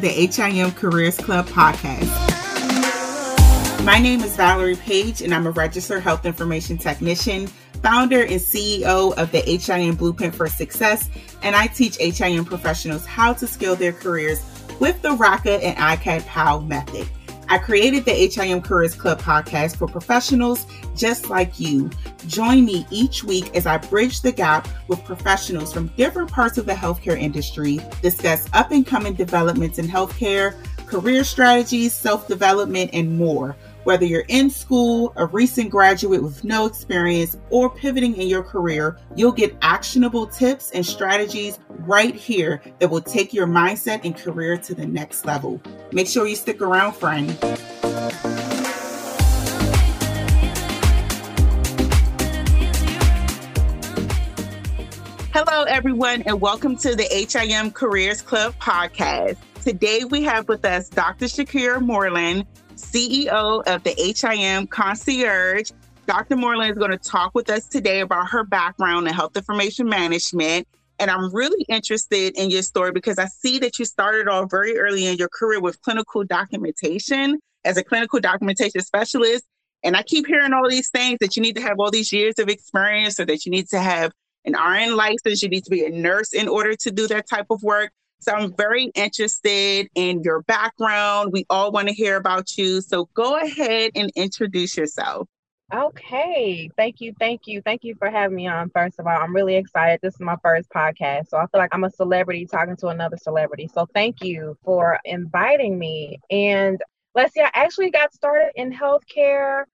the HIM Careers Club podcast. My name is Valerie Page, and I'm a registered health information technician, founder and CEO of the HIM Blueprint for Success, and I teach HIM professionals how to scale their careers with the RACA and ICAD POW method. I created the HIM Careers Club podcast for professionals just like you. Join me each week as I bridge the gap with professionals from different parts of the healthcare industry, discuss up and coming developments in healthcare, career strategies, self development, and more. Whether you're in school, a recent graduate with no experience, or pivoting in your career, you'll get actionable tips and strategies right here that will take your mindset and career to the next level. Make sure you stick around, friend. Hello, everyone, and welcome to the HIM Careers Club podcast. Today we have with us Dr. Shakira Moreland, CEO of the HIM Concierge. Dr. Moreland is going to talk with us today about her background in health information management. And I'm really interested in your story because I see that you started off very early in your career with clinical documentation as a clinical documentation specialist. And I keep hearing all these things that you need to have all these years of experience or that you need to have an RN license, you need to be a nurse in order to do that type of work. So I'm very interested in your background. We all want to hear about you. So go ahead and introduce yourself. Okay. Thank you. Thank you. Thank you for having me on. First of all, I'm really excited. This is my first podcast. So I feel like I'm a celebrity talking to another celebrity. So thank you for inviting me. And let's see, I actually got started in healthcare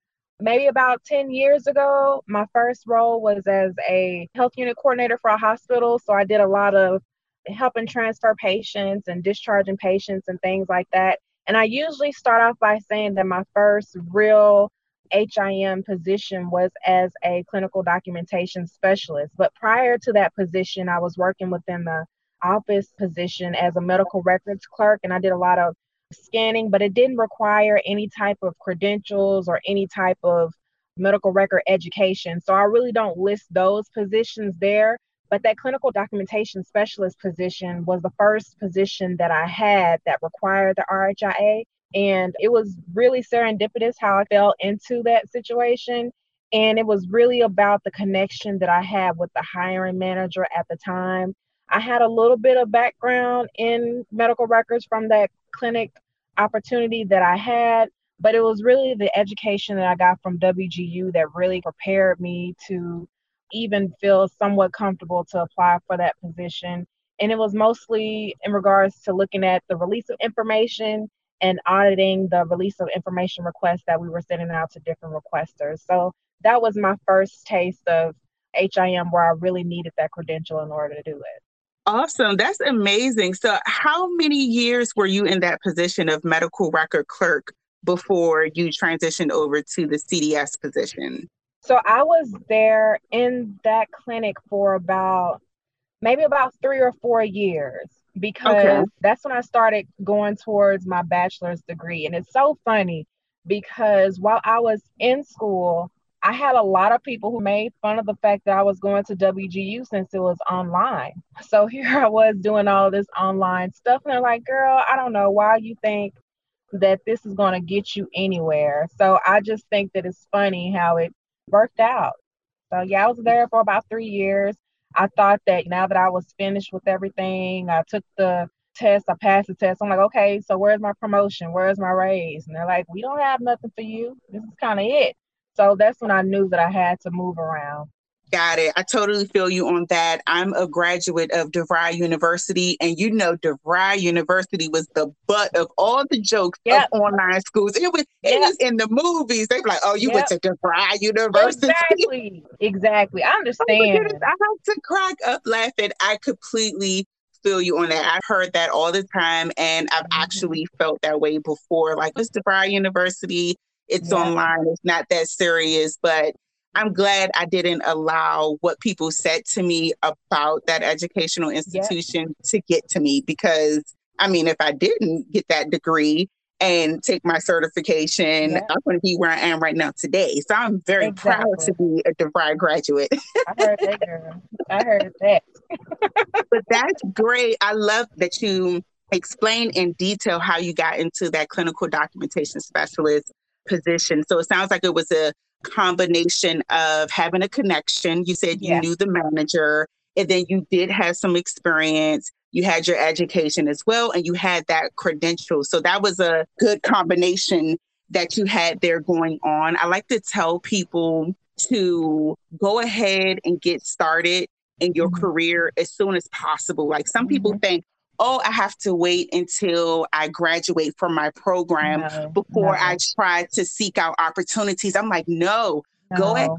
maybe about 10 years ago. My first role was as a health unit coordinator for a hospital. So I did a lot of helping transfer patients and discharging patients and things like that. And I usually start off by saying that my first real HIM position was as a clinical documentation specialist. But prior to that position, I was working within the office position as a medical records clerk, and I did a lot of scanning, but it didn't require any type of credentials or any type of medical record education. So I really don't list those positions there. But that clinical documentation specialist position was the first position that I had that required the RHIA. And it was really serendipitous how I fell into that situation. And it was really about the connection that I had with the hiring manager at the time. I had a little bit of background in medical records from that clinic opportunity that I had, but it was really the education that I got from WGU that really prepared me to even feel somewhat comfortable to apply for that position. And it was mostly in regards to looking at the release of information and auditing the release of information requests that we were sending out to different requesters. So that was my first taste of HIM where I really needed that credential in order to do it. Awesome. That's amazing. So, how many years were you in that position of medical record clerk before you transitioned over to the CDS position? So I was there in that clinic for about maybe about three or four years because okay. that's when I started going towards my bachelor's degree. And it's so funny because while I was in school, I had a lot of people who made fun of the fact that I was going to WGU since it was online. So here I was doing all this online stuff, and they're like, girl, I don't know why you think that this is going to get you anywhere. So I just think that it's funny how it worked out. So yeah, I was there for about three years. I thought that now that I was finished with everything, I took the test, I passed the test. I'm like, okay, so where's my promotion? Where's my raise? And they're like, we don't have nothing for you. This is kind of it. So that's when I knew that I had to move around. Got it. I totally feel you on that. I'm a graduate of DeVry University, and you know, DeVry University was the butt of all the jokes yep. of online schools. It was, it yep. was in the movies. They were like, "Oh, you yep. went to DeVry University." Exactly. Exactly. I understand. Oh I had to crack up laughing. I completely feel you on that. I've heard that all the time, and I've mm-hmm. actually felt that way before. Like, it's DeVry University. It's online. It's not that serious, but I'm glad I didn't allow what people said to me about that educational institution to get to me because I mean, if I didn't get that degree and take my certification, I'm going to be where I am right now today. So I'm very exactly. proud to be a DeVry graduate. I heard that, girl. I heard that. but that's great. I love that you explain in detail how you got into that clinical documentation specialist position. So it sounds like it was a combination of having a connection. You said you yeah. knew the manager, and then you did have some experience. You had your education as well, and you had that credential. So that was a good combination that you had there going on. I like to tell people to go ahead and get started in your mm-hmm. career as soon as possible. Like some mm-hmm. people think, oh, I have to wait until I graduate from my program no, before no. I try to seek out opportunities. I'm like, no, no, go ahead,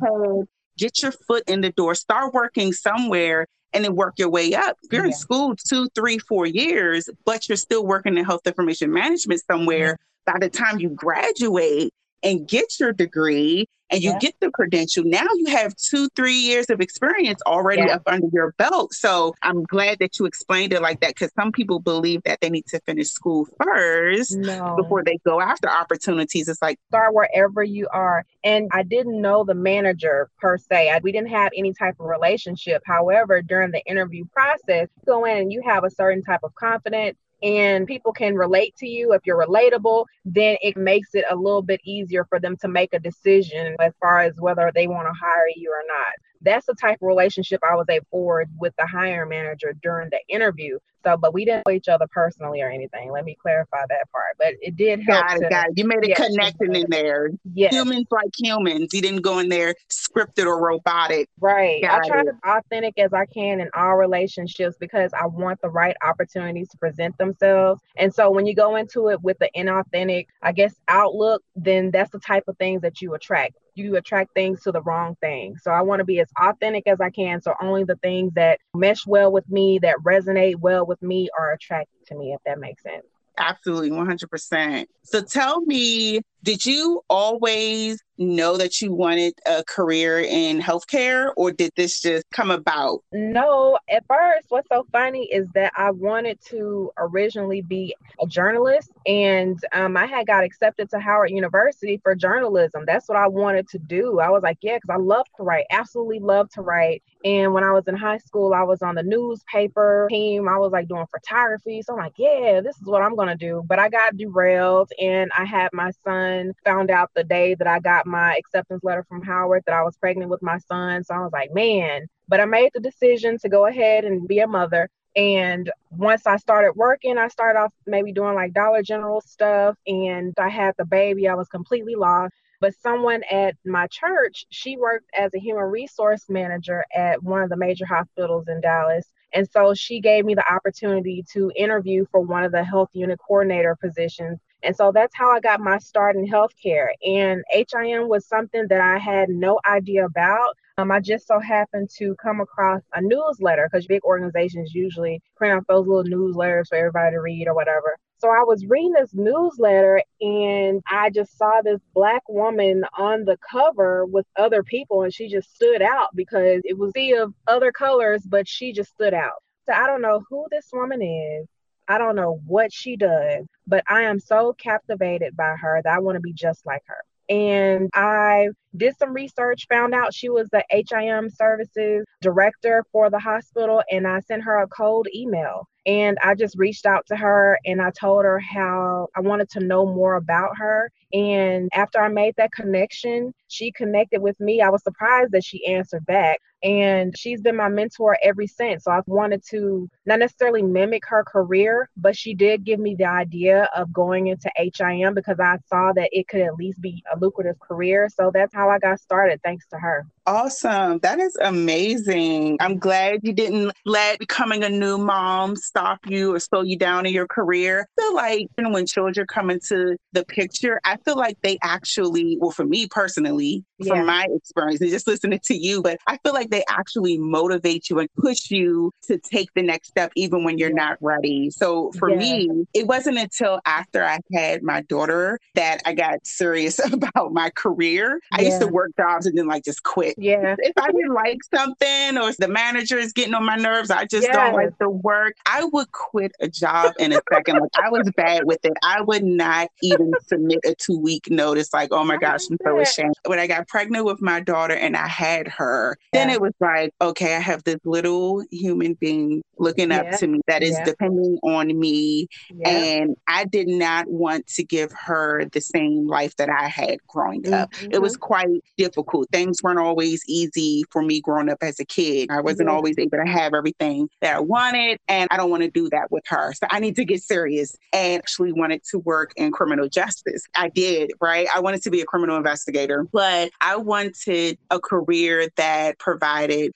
get your foot in the door, start working somewhere. And then work your way up. If you're yeah. in school two, three, four years, but you're still working in health information management somewhere, by the time you graduate, and get your degree and you yeah. get the credential. Now you have two, three years of experience already yeah. up under your belt. So I'm glad that you explained it like that because some people believe that they need to finish school first no. before they go after opportunities. It's like start wherever you are. And I didn't know the manager per se. I, we didn't have any type of relationship. However, during the interview process, go in and you have a certain type of confidence and people can relate to you, if you're relatable, then it makes it a little bit easier for them to make a decision as far as whether they want to hire you or not that's the type of relationship I was able forward with the hiring manager during the interview. So, but we didn't know each other personally or anything. Let me clarify that part. But it did help. Got it, to, got it. You made a yeah, connection in there. Yes. Humans like humans. You didn't go in there scripted or robotic. Right. Got I try it. to be authentic as I can in all relationships because I want the right opportunities to present themselves. And so when you go into it with the inauthentic, I guess, outlook, then that's the type of things that you attract you attract things to the wrong thing. So I want to be as authentic as I can. So only the things that mesh well with me, that resonate well with me, are attracted to me, if that makes sense. Absolutely, 100%. So tell me, did you always know that you wanted a career in healthcare or did this just come about? No, at first, what's so funny is that I wanted to originally be a journalist and um, I had got accepted to Howard University for journalism. That's what I wanted to do. I was like, yeah, because I love to write, absolutely love to write. And when I was in high school, I was on the newspaper team. I was like doing photography. So I'm like, yeah, this is what I'm going to do. But I got derailed and I had my son found out the day that I got my acceptance letter from Howard that I was pregnant with my son. So I was like, man, but I made the decision to go ahead and be a mother. And once I started working, I started off maybe doing like Dollar General stuff. And I had the baby, I was completely lost. But someone at my church, she worked as a human resource manager at one of the major hospitals in Dallas. And so she gave me the opportunity to interview for one of the health unit coordinator positions. And so that's how I got my start in healthcare. And HIM was something that I had no idea about. Um, I just so happened to come across a newsletter because big organizations usually print out those little newsletters for everybody to read or whatever. So I was reading this newsletter and I just saw this black woman on the cover with other people and she just stood out because it was sea of other colors, but she just stood out. So I don't know who this woman is. I don't know what she does, but I am so captivated by her that I want to be just like her. And I did some research, found out she was the HIM services director for the hospital, and I sent her a cold email. And I just reached out to her and I told her how I wanted to know more about her. And after I made that connection, she connected with me. I was surprised that she answered back. And she's been my mentor ever since. So I've wanted to not necessarily mimic her career, but she did give me the idea of going into HIM because I saw that it could at least be a lucrative career. So that's how I got started, thanks to her. Awesome. That is amazing. I'm glad you didn't let becoming a new mom stop you or slow you down in your career. I feel like when children come into the picture, I feel like they actually, well, for me personally, yeah. from my experience and just listening to you, but I feel like they actually motivate you and push you to take the next step even when you're not ready. So for yeah. me, it wasn't until after I had my daughter that I got serious about my career. I used to work jobs and then like just quit Yeah. If I didn't like something or if the manager is getting on my nerves, I just Yes. don't like the work. I would quit a job in a second. Like I was bad with it. I would not even submit a two week notice. Like, oh my gosh, I'm so ashamed. When I got pregnant with my daughter and I had her, then Yeah. It was like, okay, I have this little human being looking up to me that is Yeah. depending on me. Yeah. And I did not want to give her the same life that I had growing up. It was mm-hmm. quite difficult. Things weren't always easy for me growing up as a kid. I wasn't Yeah. always able to have everything that I wanted, and I don't want to do that with her. So I need to get serious and actually wanted to work in criminal justice. I did, right? I wanted to be a criminal investigator, but I wanted a career that provided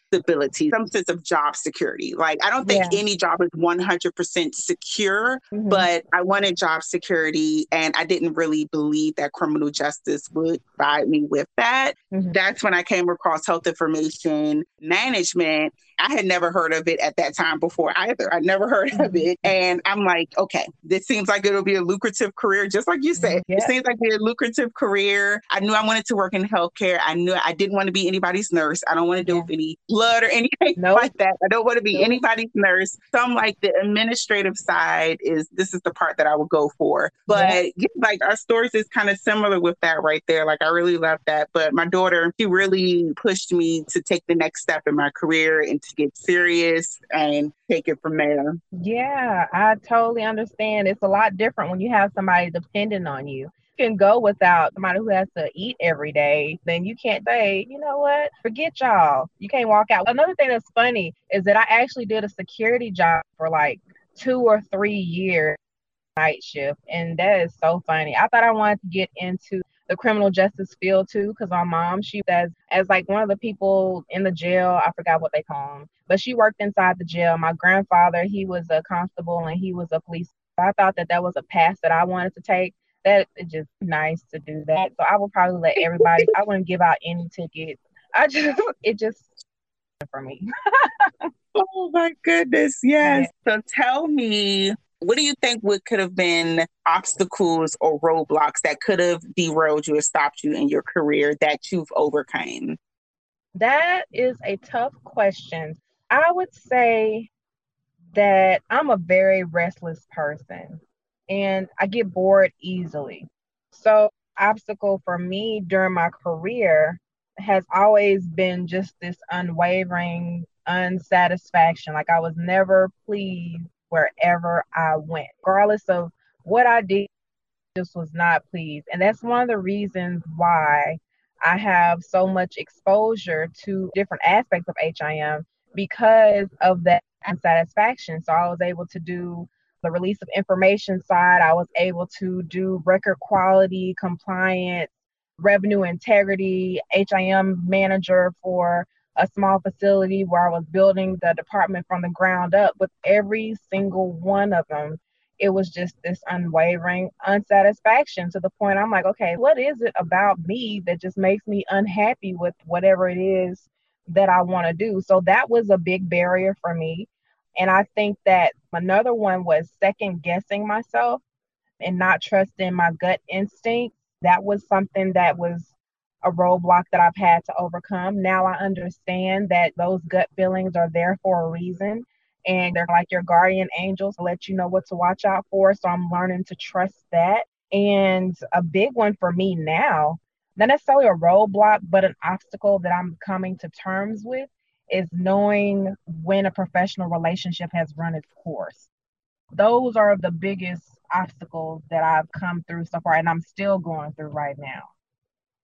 stability, some sense of job security. Like, I don't think Yeah. any job is 100% secure, Mhm. but I wanted job security and I didn't really believe that criminal justice would provide me with that. Mhm. That's when I came across health information management. I had never heard of it at that time before either. I'd never heard of Mhm. it. And I'm like, okay, this seems like it'll be a lucrative career, just like you said. It seems like a lucrative career. I knew I wanted to work in healthcare. I knew I didn't want to be anybody's nurse. I don't want to do Yeah. with any blood or anything Nope. like that. I don't want to be Nope. anybody's nurse. So I'm like, the administrative side is this is the part that I would go for. But yeah, like our stories is kind of similar with that right there. Like I really love that. But my daughter, she really pushed me to take the next step in my career and to get serious and take it from there. Yeah, I totally understand. It's a lot different when you have somebody dependent on you. You can go without somebody who has to eat every day, then you can't say, you know what, forget y'all. You can't walk out. Another thing that's funny is that I actually did a security job for like two or three years night shift. And that is so funny. I thought I wanted to get into the criminal justice field too, because my mom, she as as like one of the people in the jail, I forgot what they call them, but she worked inside the jail. My grandfather, he was a constable and he was a police. I thought that that was a path that I wanted to take. That it's just nice to do that. So I would probably let everybody. I wouldn't give out any tickets. I just it just for me. Oh my goodness. Yes. So tell me, what do you think would could have been obstacles or roadblocks that could have derailed you or stopped you in your career that you've overcame? That is a tough question. I would say that I'm a very restless person and I get bored easily. So, obstacle for me during my career has always been just this unwavering unsatisfaction. Like I was never pleased wherever I went, regardless of what I did, just was not pleased. And that's one of the reasons why I have so much exposure to different aspects of HIM because of that unsatisfaction. So I was able to do the release of information side, I was able to do record quality, compliance, revenue integrity, HIM manager for a small facility where I was building the department from the ground up. With every single one of them, it was just this unwavering unsatisfaction to the point I'm like, okay, what is it about me that just makes me unhappy with whatever it is that I want to do? So that was a big barrier for me. And I think that another one was second guessing myself and not trusting my gut instinct. That was something that was a roadblock that I've had to overcome. Now I understand that those gut feelings are there for a reason and they're like your guardian angels to let you know what to watch out for. So I'm learning to trust that. And a big one for me now, not necessarily a roadblock, but an obstacle that I'm coming to terms with is knowing when a professional relationship has run its course. Those are the biggest obstacles that I've come through so far, and I'm still going through right now.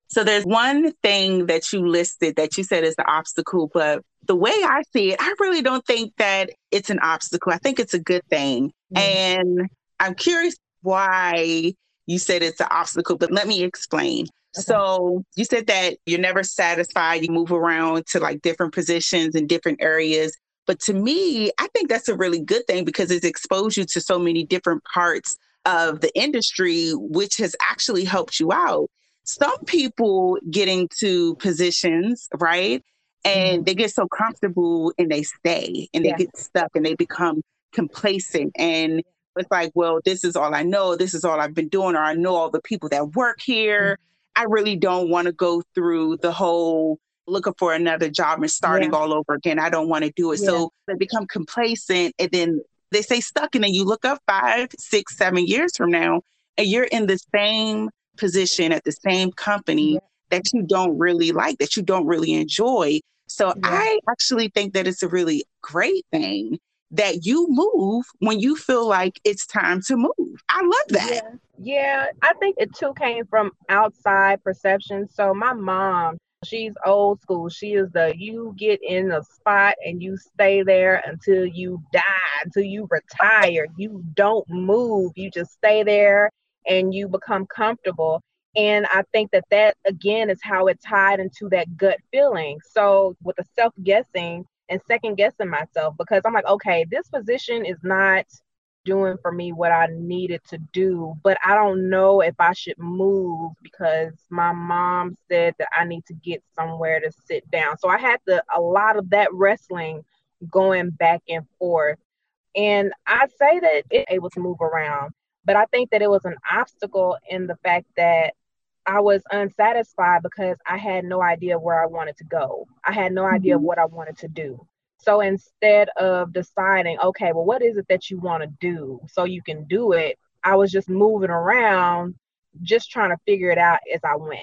So there's one thing that you listed that you said is the obstacle, but the way I see it, I really don't think that it's an obstacle. I think it's a good thing. Mm. And I'm curious why you said it's an obstacle, but let me explain. Okay. So you said that you're never satisfied. You move around to like different positions in different areas. But to me, I think that's a really good thing because it's exposed you to so many different parts of the industry, which has actually helped you out. Some people get into positions, right? And Mhm. they get so comfortable and they stay and they Yeah. get stuck and they become complacent. And it's like, well, this is all I know. This is all I've been doing, or I know all the people that work here. I really don't want to go through the whole looking for another job and starting yeah. all over again. I don't want to do it. Yeah. So they become complacent and then they stay stuck. And then you look up five, six, seven years from now, and you're in the same position at the same company yeah. that you don't really like, that you don't really enjoy. So I actually think that it's a really great thing that you move when you feel like it's time to move. I love that. Yeah, yeah. I think it too came from outside perception. So my mom, she's old school. She is the you get in a spot and you stay there until you die, until you retire. You don't move. You just stay there and you become comfortable. And I think that that again is how it tied into that gut feeling. So with the self guessing, and second guessing myself because I'm like, okay, this position is not doing for me what I needed to do, but I don't know if I should move because my mom said that I need to get somewhere to sit down. So I had to a lot of that wrestling going back and forth. And I say that it able to move around, but I think that it was an obstacle in the fact that I was unsatisfied because I had no idea where I wanted to go. I had no idea mm-hmm. what I wanted to do. So instead of deciding, okay, well, what is it that you want to do so you can do it, I was just moving around, just trying to figure it out as I went.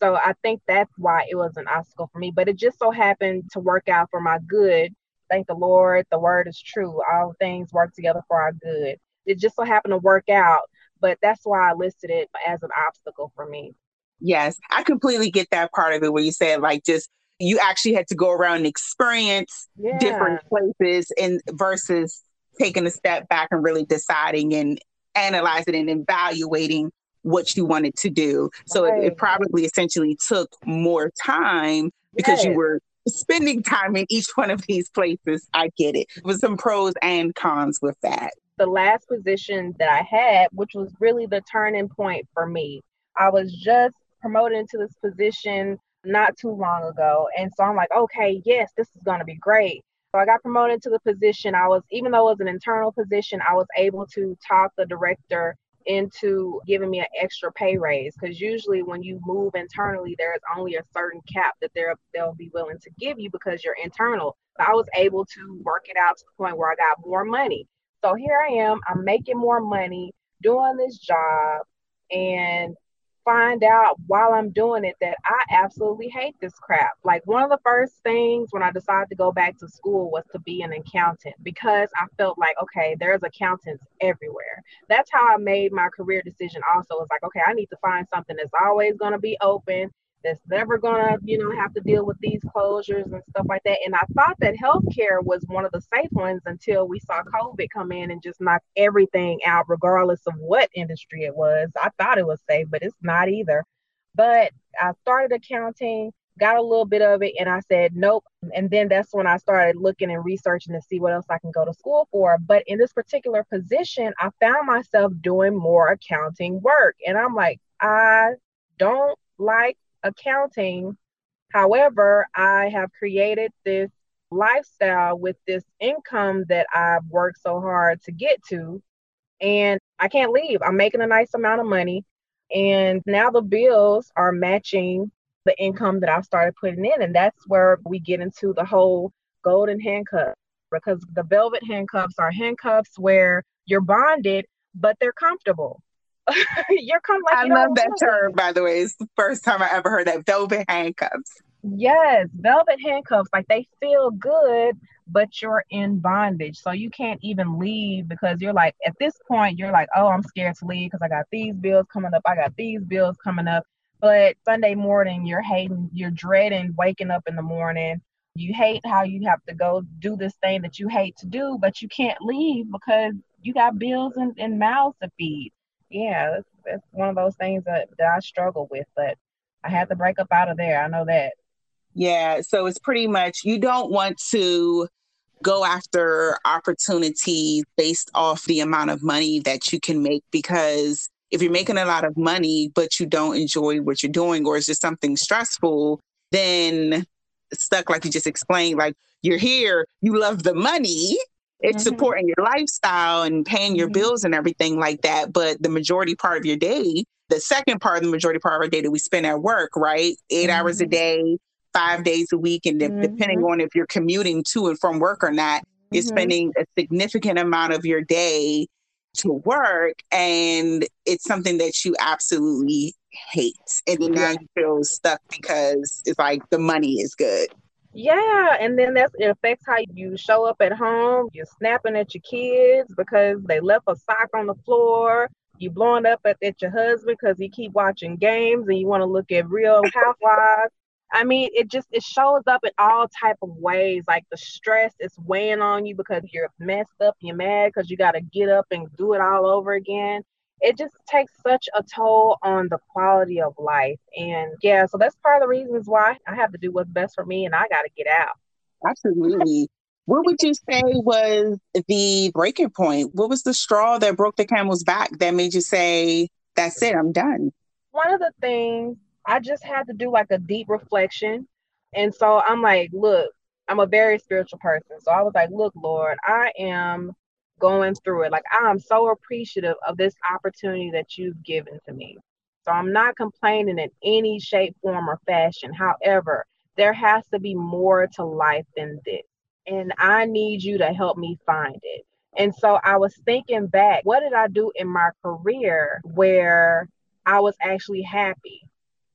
So I think that's why it was an obstacle for me. But it just so happened to work out for my good. Thank the Lord, the word is true. All things work together for our good. It just so happened to work out but that's why I listed it as an obstacle for me. Yes, I completely get that part of it where you said like just you actually had to go around and experience yeah. different places and versus taking a step back and really deciding and analyzing and evaluating what you wanted to do. So right. it, it, probably essentially took more time because yes. you were spending time in each one of these places. I get it. With some pros and cons with that the last position that I had, which was really the turning point for me. I was just promoted into this position not too long ago. And so I'm like, okay, yes, this is going to be great. So I got promoted to the position. I was, even though it was an internal position, I was able to talk the director into giving me an extra pay raise because usually when you move internally there's only a certain cap that they're they'll be willing to give you because you're internal so i was able to work it out to the point where i got more money so here I am, I'm making more money doing this job and find out while I'm doing it that I absolutely hate this crap. Like one of the first things when I decided to go back to school was to be an accountant because I felt like, okay, there's accountants everywhere. That's how I made my career decision also. It's like, okay, I need to find something that's always going to be open that's never gonna, you know, have to deal with these closures and stuff like that. And I thought that healthcare was one of the safe ones until we saw COVID come in and just knock everything out, regardless of what industry it was. I thought it was safe, but it's not either. But I started accounting, got a little bit of it, and I said nope. And then that's when I started looking and researching to see what else I can go to school for. But in this particular position, I found myself doing more accounting work. And I'm like, I don't like accounting. However, I have created this lifestyle with this income that I've worked so hard to get to, and I can't leave. I'm making a nice amount of money, and now the bills are matching the income that I've started putting in. And that's where we get into the whole golden handcuff because the velvet handcuffs are handcuffs where you're bonded, but they're comfortable. you're come like I love that term, by the way. It's the first time I ever heard that velvet handcuffs. Yes, velvet handcuffs. Like they feel good, but you're in bondage. So you can't even leave because you're like, at this point, you're like, oh, I'm scared to leave because I got these bills coming up. I got these bills coming up. But Sunday morning, you're hating, you're dreading waking up in the morning. You hate how you have to go do this thing that you hate to do, but you can't leave because you got bills and, and mouths to feed yeah, that's, that's one of those things that, that I struggle with, but I had to break up out of there. I know that. Yeah. So it's pretty much you don't want to go after opportunities based off the amount of money that you can make because if you're making a lot of money but you don't enjoy what you're doing or it's just something stressful, then stuck like you just explained, like you're here, you love the money, it's mm-hmm. supporting your lifestyle and paying your mm-hmm. bills and everything like that. But the majority part of your day, the second part of the majority part of our day that we spend at work, right? 8 mm-hmm. hours a day, five days a week. And mm-hmm. depending on if you're commuting to and from work or not, you're mm-hmm. spending a significant amount of your day to work. And it's something that you absolutely hate. And then now you feel stuck because it's like the money is good. Yeah, and then that's it affects how you show up at home. You're snapping at your kids because they left a sock on the floor. You blowing up at, at your husband because he keep watching games and you want to look at Real Housewives. I mean, it just it shows up in all type of ways. Like the stress is weighing on you because you're messed up, you're mad because you got to get up and do it all over again it just takes such a toll on the quality of life. And yeah, so that's part of the reasons why I have to do what's best for me and I got to get out. Absolutely. what would you say was the breaking point? What was the straw that broke the camel's back that made you say, that's it, I'm done? One of the things I just had to do like a deep reflection. And so I'm like, look, I'm a very spiritual person. So I was like, look, Lord, I am going through it. Like I'm so appreciative of this opportunity that you've given to me. So I'm not complaining in any shape, form, or fashion. However, there has to be more to life than this. And I need you to help me find it. And so I was thinking back, what did I do in my career where I was actually happy?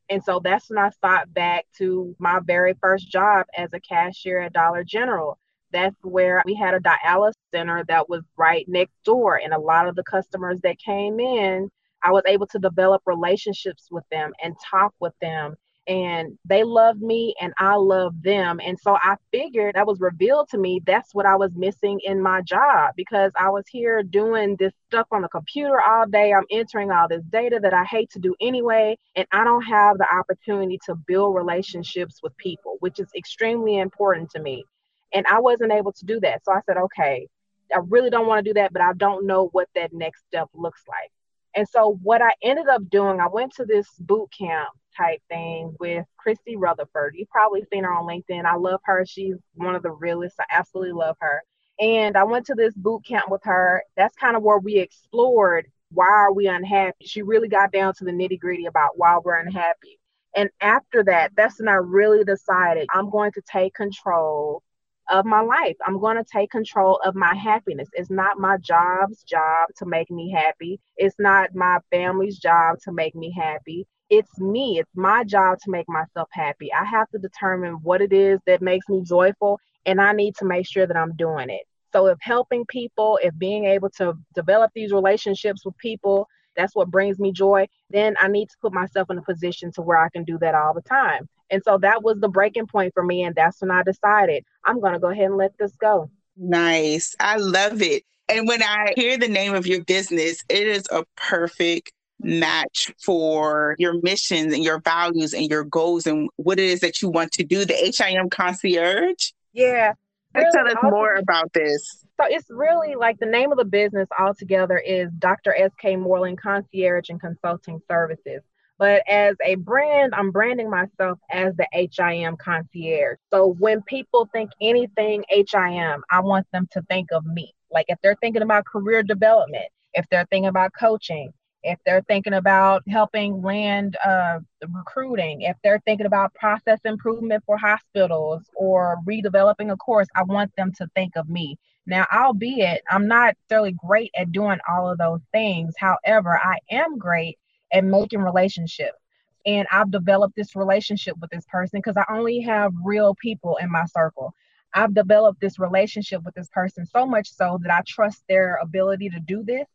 And so that's when I thought back to my very first job as a cashier at Dollar General that's where we had a dialysis center that was right next door. And a lot of the customers that came in, I was able to develop relationships with them and talk with them. And they loved me and I loved them. And so I figured that was revealed to me that's what I was missing in my job because I was here doing this stuff on the computer all day. I'm entering all this data that I hate to do anyway. And I don't have the opportunity to build relationships with people, which is extremely important to me. And I wasn't able to do that. So I said, okay, I really don't want to do that, but I don't know what that next step looks like. And so what I ended up doing, I went to this boot camp type thing with Christy Rutherford. You've probably seen her on LinkedIn. I love her. She's one of the realest. I absolutely love her. And I went to this boot camp with her. That's kind of where we explored why are we unhappy. She really got down to the nitty gritty about why we're unhappy. And after that, that's when I really decided I'm going to take control of my life. I'm going to take control of my happiness. It's not my job's job to make me happy. It's not my family's job to make me happy. It's me. It's my job to make myself happy. I have to determine what it is that makes me joyful, and I need to make sure that I'm doing it. So, if helping people, if being able to develop these relationships with people, that's what brings me joy, then I need to put myself in a position to where I can do that all the time. And so that was the breaking point for me. And that's when I decided I'm going to go ahead and let this go. Nice. I love it. And when I hear the name of your business, it is a perfect match for your missions and your values and your goals and what it is that you want to do. The HIM concierge. Yeah. Really tell us more about this. So it's really like the name of the business altogether is Dr. S.K. Moreland Concierge and Consulting Services. But as a brand, I'm branding myself as the HIM concierge. So when people think anything HIM, I want them to think of me. Like if they're thinking about career development, if they're thinking about coaching, if they're thinking about helping land uh, recruiting, if they're thinking about process improvement for hospitals or redeveloping a course, I want them to think of me. Now, albeit I'm not really great at doing all of those things. However, I am great and making relationships. And I've developed this relationship with this person because I only have real people in my circle. I've developed this relationship with this person so much so that I trust their ability to do this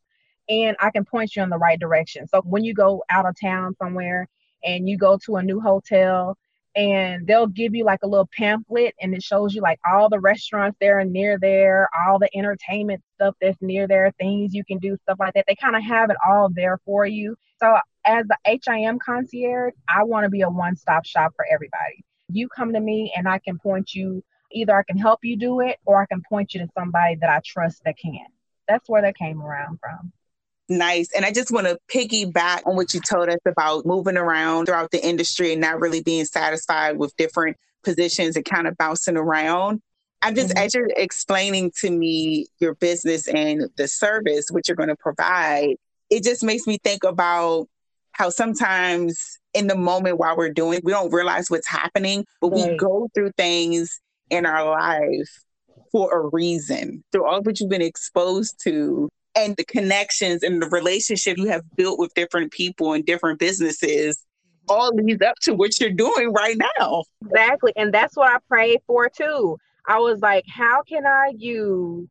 and I can point you in the right direction. So when you go out of town somewhere and you go to a new hotel and they'll give you like a little pamphlet and it shows you like all the restaurants there and near there, all the entertainment stuff that's near there, things you can do, stuff like that. They kind of have it all there for you. So as the HIM concierge, I want to be a one-stop shop for everybody. You come to me and I can point you either I can help you do it or I can point you to somebody that I trust that can. That's where that came around from. Nice. And I just want to piggyback on what you told us about moving around throughout the industry and not really being satisfied with different positions and kind of bouncing around. I'm just, mm-hmm. as you're explaining to me your business and the service, which you're going to provide, it just makes me think about how sometimes in the moment while we're doing. We don't realize what's happening, but right. we go through things in our life for a reason. Through all that you've been exposed to and the connections and the relationship you have built with different people and different businesses all leads up to what you're doing right now. Exactly. And that's what I prayed for too. I was like, how can I use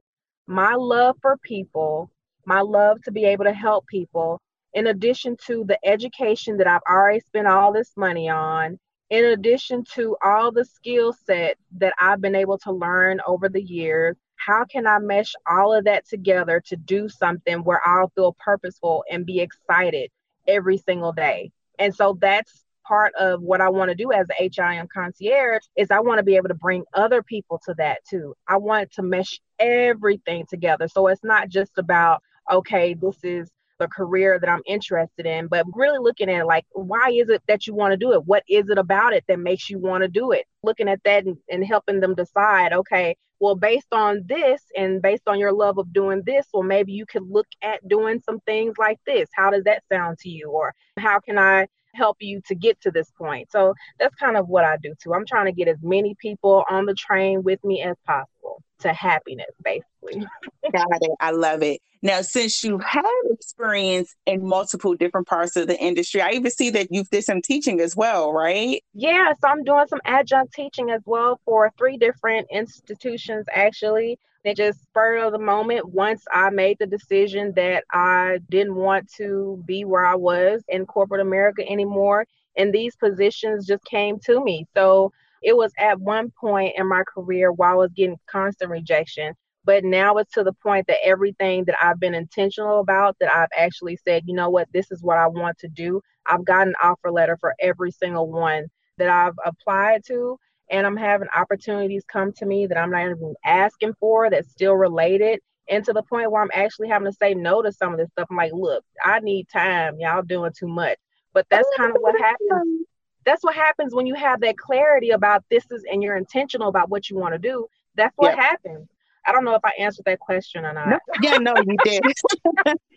my love for people, my love to be able to help people, in addition to the education that I've already spent all this money on, in addition to all the skill set that I've been able to learn over the years, how can I mesh all of that together to do something where I'll feel purposeful and be excited every single day? And so that's part of what I want to do as a HIM concierge is I want to be able to bring other people to that too. I want to mesh everything together. So it's not just about, okay, this is the career that I'm interested in, but really looking at like, why is it that you want to do it? What is it about it that makes you want to do it? Looking at that and, and helping them decide, okay, well, based on this and based on your love of doing this, well, maybe you could look at doing some things like this. How does that sound to you? Or how can I help you to get to this point? So that's kind of what I do too. I'm trying to get as many people on the train with me as possible to happiness, basically. Got it. I love it. Now, since you have experience in multiple different parts of the industry, I even see that you've did some teaching as well, right? Yeah, so I'm doing some adjunct teaching as well for three different institutions actually. It just spurred of the moment once I made the decision that I didn't want to be where I was in corporate America anymore. And these positions just came to me. So it was at one point in my career while I was getting constant rejection. But now it's to the point that everything that I've been intentional about, that I've actually said, you know what, this is what I want to do. I've got an offer letter for every single one that I've applied to. And I'm having opportunities come to me that I'm not even asking for that's still related. And to the point where I'm actually having to say no to some of this stuff. I'm like, look, I need time. Y'all doing too much. But that's oh, kind of what happens that's what happens when you have that clarity about this is and you're intentional about what you want to do. That's what yeah. happens. I don't know if i answered that question or not. Yeah no you did.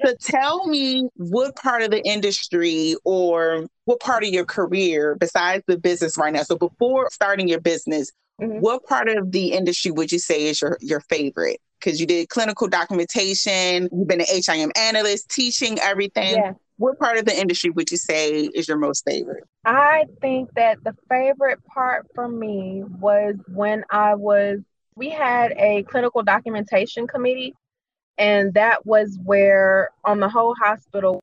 So tell me what part of the industry or what part of your career besides the business right now so before starting your business mm-hmm. what part of the industry would you say is your your favorite? Because you did clinical documentation you've been an HIM analyst teaching everything. Yeah what part of the industry would you say is your most favorite? I think that the favorite part for me was when I was, we had a clinical documentation committee, and that was where on the whole hospital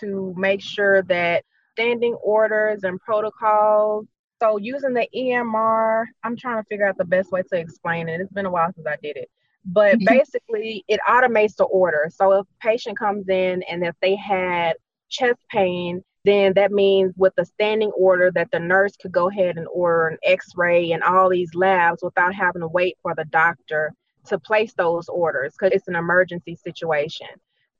to make sure that standing orders and protocols. So using the EMR, I'm trying to figure out the best way to explain it. It's been a while since I did it. But basically, it automates the order. So if a patient comes in and if they had chest pain, then that means with the standing order that the nurse could go ahead and order an x-ray and all these labs without having to wait for the doctor to place those orders because it's an emergency situation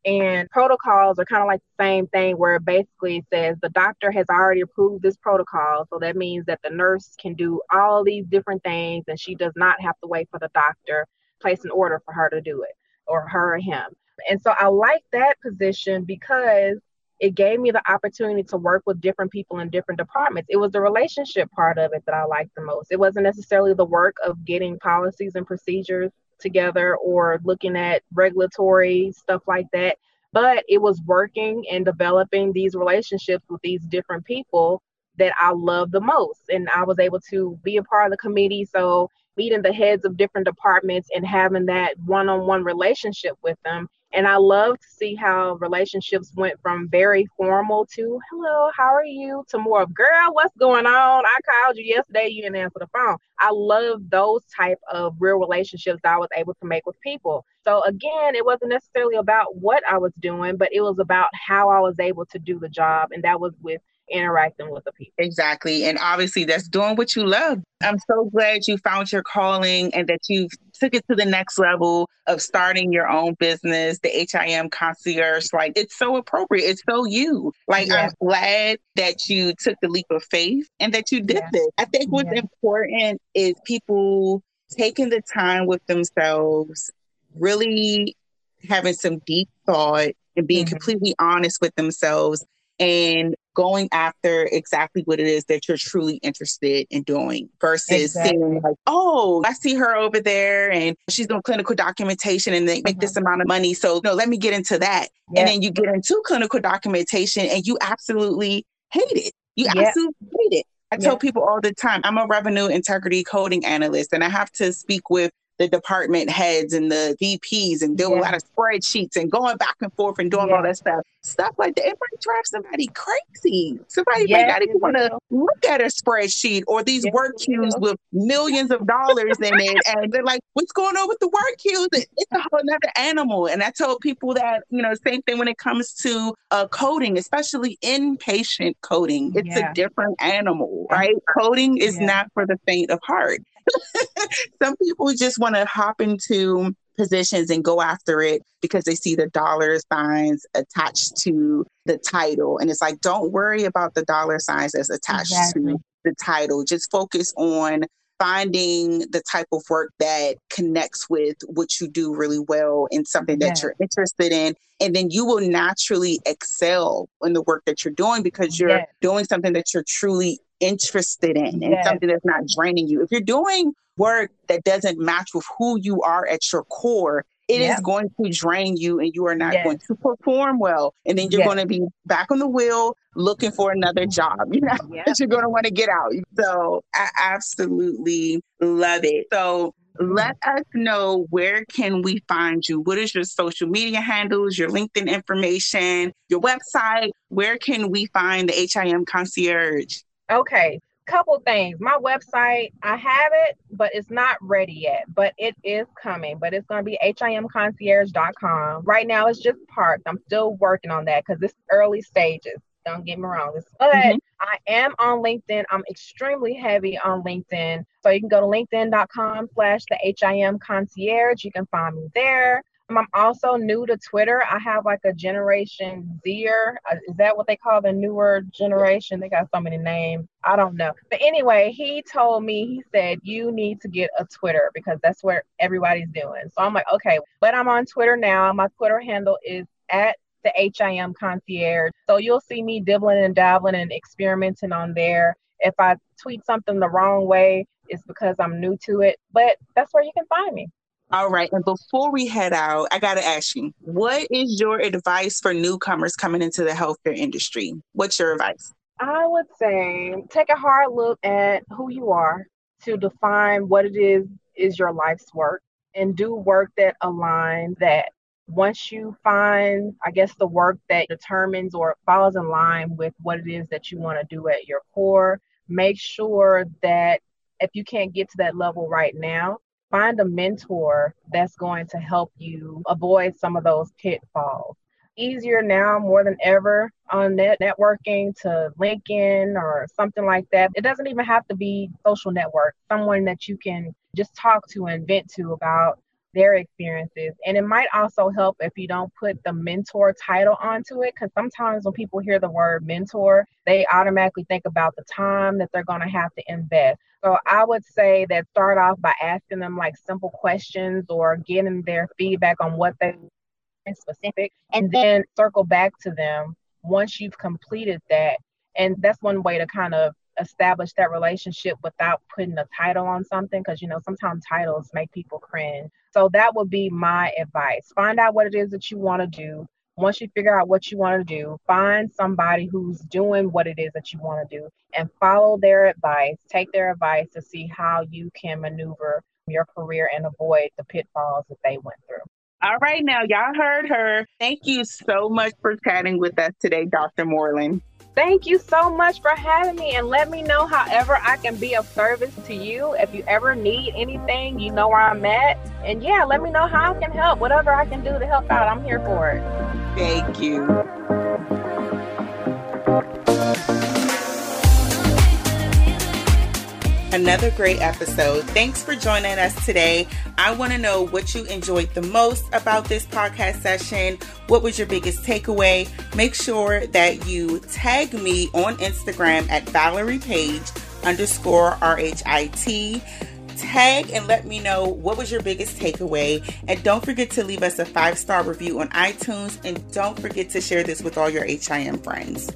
and protocols are kind of like the same thing where it basically says the doctor has already approved this protocol so that means that the nurse can do all these different things and she does not have to wait for the doctor place an order for her to do it or her or him. And so I like that position because it gave me the opportunity to work with different people in different departments. It was the relationship part of it that I liked the most. It wasn't necessarily the work of getting policies and procedures together or looking at regulatory stuff like that, but it was working and developing these relationships with these different people that I love the most. And I was able to be a part of the committee. So meeting the heads of different departments and having that one-on-one relationship with them. And i love to see how relationships went from very formal to hello how are you? to more of girl what's going on? I called you yesterday you didn't answer the phone. I love those type of real relationships i was able to make with people. So again it wasn't necessarily about what i was doing but it was about how i was able to do the job and that was with interacting with the people. Exactly. And obviously that's doing what you love. I'm so glad you found your calling and that you took it to the next level of starting your own business, the HIM concierge. Like it's so appropriate. It's so you. Like yeah. I'm glad that you took the leap of faith and that you did yeah. this. I think what's yeah. important is people taking the time with themselves, really having some deep thought and being mm-hmm. completely honest with themselves and going after exactly what it is that you're truly interested in doing versus Exactly. seeing like, oh, I see her over there and she's doing clinical documentation and they make Mhm. this amount of money. So no, let me get into that. Yeah. And then you get into clinical documentation and you absolutely hate it. You Yeah. absolutely hate it. I tell people all the time, I'm a revenue integrity coding analyst and I have to speak with the department heads and the VPs and do a lot of spreadsheets and going back and forth and doing all that stuff. Stuff like that. It might drive somebody crazy. Somebody Yes, might not even want to look at a spreadsheet or these Yes, work queues with millions of dollars in it. And they're like, what's going on with the work queues? It's a whole nother animal. And I told people that, you know, same thing when it comes to uh, coding, especially inpatient coding. It's Yeah. a different animal, right? Coding is Yeah. not for the faint of heart. Some people just want to hop into positions and go after it because they see the dollar signs attached to the title. And it's like, don't worry about the dollar signs that's attached Exactly. to the title. Just focus on finding the type of work that connects with what you do really well and something that Yes. you're interested in. And then you will naturally excel in the work that you're doing because you're Yes. doing something that you're truly interested in and Yes. something that's not draining you. If you're doing work that doesn't match with who you are at your core, it is Yeah. going to drain you and you are not Yes. going to perform well. And then you're Yes. going to be back on the wheel looking for another job. You know, that you're going to want to get out. So I absolutely love it. So let us know where can we find you? What is your social media handles, your LinkedIn information, your website? Where can we find the HIM concierge? Okay, couple things. My website, I have it, but it's not ready yet. But it is coming. But it's going to be himconcierge.com. Right now, it's just parked. I'm still working on that because it's early stages. Don't get me wrong. But Mhm. I am on LinkedIn. I'm extremely heavy on LinkedIn. So you can go to linkedin.com slash the HIM concierge. You can find me there. I'm also new to Twitter. I have like a Generation Zer. Uh, Is that what they call the newer generation? They got so many names. I don't know. But anyway, he told me, he said, you need to get a Twitter because that's where everybody's doing. So I'm like, okay. But I'm on Twitter now. My Twitter handle is at the HIM concierge. So you'll see me dibbling and dabbling and experimenting on there. If I tweet something the wrong way, it's because I'm new to it. But that's where you can find me. All right. And before we head out, I got to ask you, what is your advice for newcomers coming into the healthcare industry? What's your advice? I would say take a hard look at who you are to define what it is is your life's work and do work that aligns that. Once you find, I guess, the work that determines or falls in line with what it is that you want to do at your core, make sure that if you can't get to that level right now, find a mentor that's going to help you avoid some of those pitfalls easier now more than ever on net networking to LinkedIn or something like that. It doesn't even have to be social network, someone that you can just talk to and vent to about their experiences. And it might also help if you don't put the mentor title onto it, because sometimes when people hear the word mentor, they automatically think about the time that they're going to have to invest. So I would say that start off by asking them like simple questions or getting their feedback on what they specific and then circle back to them once you've completed that. And that's one way to kind of establish that relationship without putting a title on something because you know sometimes titles make people cringe. So that would be my advice. Find out what it is that you want to do. Once you figure out what you want to do, find somebody who's doing what it is that you want to do and follow their advice. Take their advice to see how you can maneuver your career and avoid the pitfalls that they went through. All right, now y'all heard her. Thank you so much for chatting with us today, Dr. Moreland. Thank you so much for having me and let me know however I can be of service to you. If you ever need anything, you know where I'm at. And yeah, let me know how I can help. Whatever I can do to help out, I'm here for it. Thank you. Another great episode. Thanks for joining us today. I want to know what you enjoyed the most about this podcast session. What was your biggest takeaway? Make sure that you tag me on Instagram at Valerie Page underscore RHIT. Tag and let me know what was your biggest takeaway. And don't forget to leave us a five star review on iTunes. And don't forget to share this with all your HIM friends.